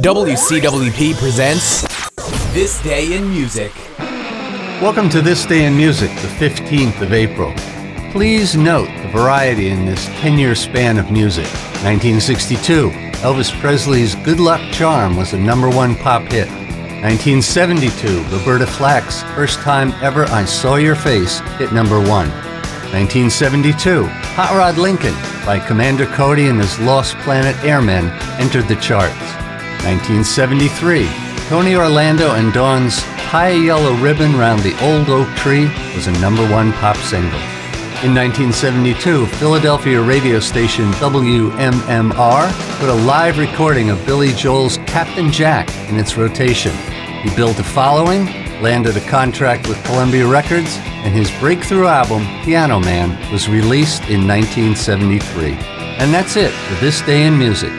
WCWP presents This Day in Music. Welcome to This Day in Music, the 15th of April. Please note the variety in this 10 year span of music. 1962, Elvis Presley's Good Luck Charm was a number one pop hit. 1972, Roberta Flack's First Time Ever I Saw Your Face hit number one. 1972, Hot Rod Lincoln by Commander Cody and his Lost Planet Airmen entered the charts. 1973, Tony Orlando and Dawn's High Yellow Ribbon Round the Old Oak Tree was a number one pop single. In 1972, Philadelphia radio station WMMR put a live recording of Billy Joel's Captain Jack in its rotation. He built a following, landed a contract with Columbia Records, and his breakthrough album, Piano Man, was released in 1973. And that's it for this day in music.